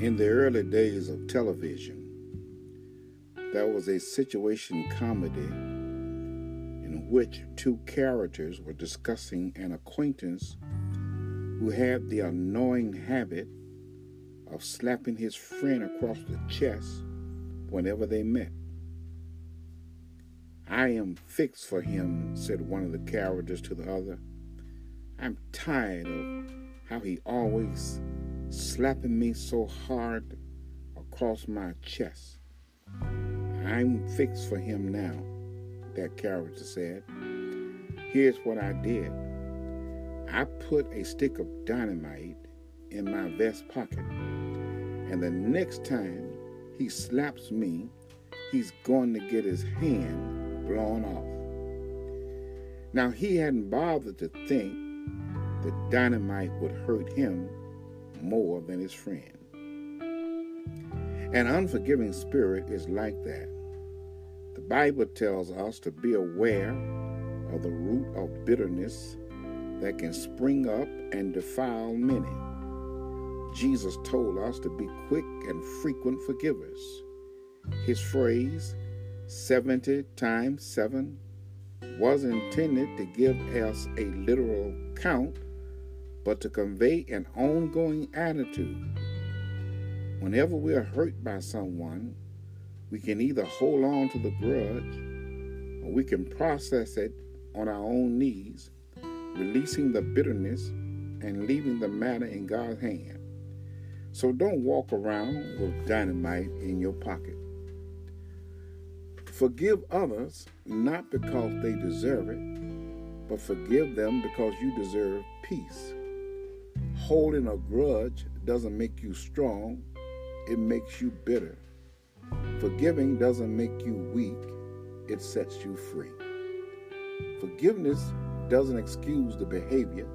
In the early days of television, there was a situation comedy in which two characters were discussing an acquaintance who had the annoying habit of slapping his friend across the chest whenever they met. I am fixed for him, said one of the characters to the other. I'm tired of how he always slapping me so hard across my chest. I'm fixed for him now, that character said. Here's what I did I put a stick of dynamite in my vest pocket, and the next time he slaps me, he's going to get his hand blown off. Now, he hadn't bothered to think the dynamite would hurt him more than his friend. An unforgiving spirit is like that. The Bible tells us to be aware of the root of bitterness that can spring up and defile many. Jesus told us to be quick and frequent forgivers. His phrase, 70 times 7, was intended to give us a literal count but to convey an ongoing attitude. Whenever we are hurt by someone, we can either hold on to the grudge or we can process it on our own knees, releasing the bitterness and leaving the matter in God's hand. So don't walk around with dynamite in your pocket. Forgive others not because they deserve it, but forgive them because you deserve peace. Holding a grudge doesn't make you strong, it makes you bitter. Forgiving doesn't make you weak, it sets you free. Forgiveness doesn't excuse the behavior,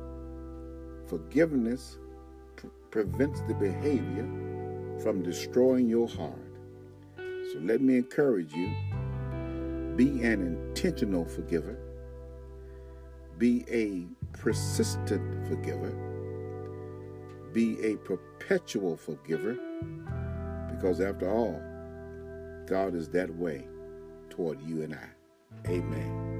forgiveness pre- prevents the behavior from destroying your heart. So let me encourage you be an intentional forgiver, be a persistent forgiver be a perpetual forgiver because, after all, God is that way toward you and I. Amen.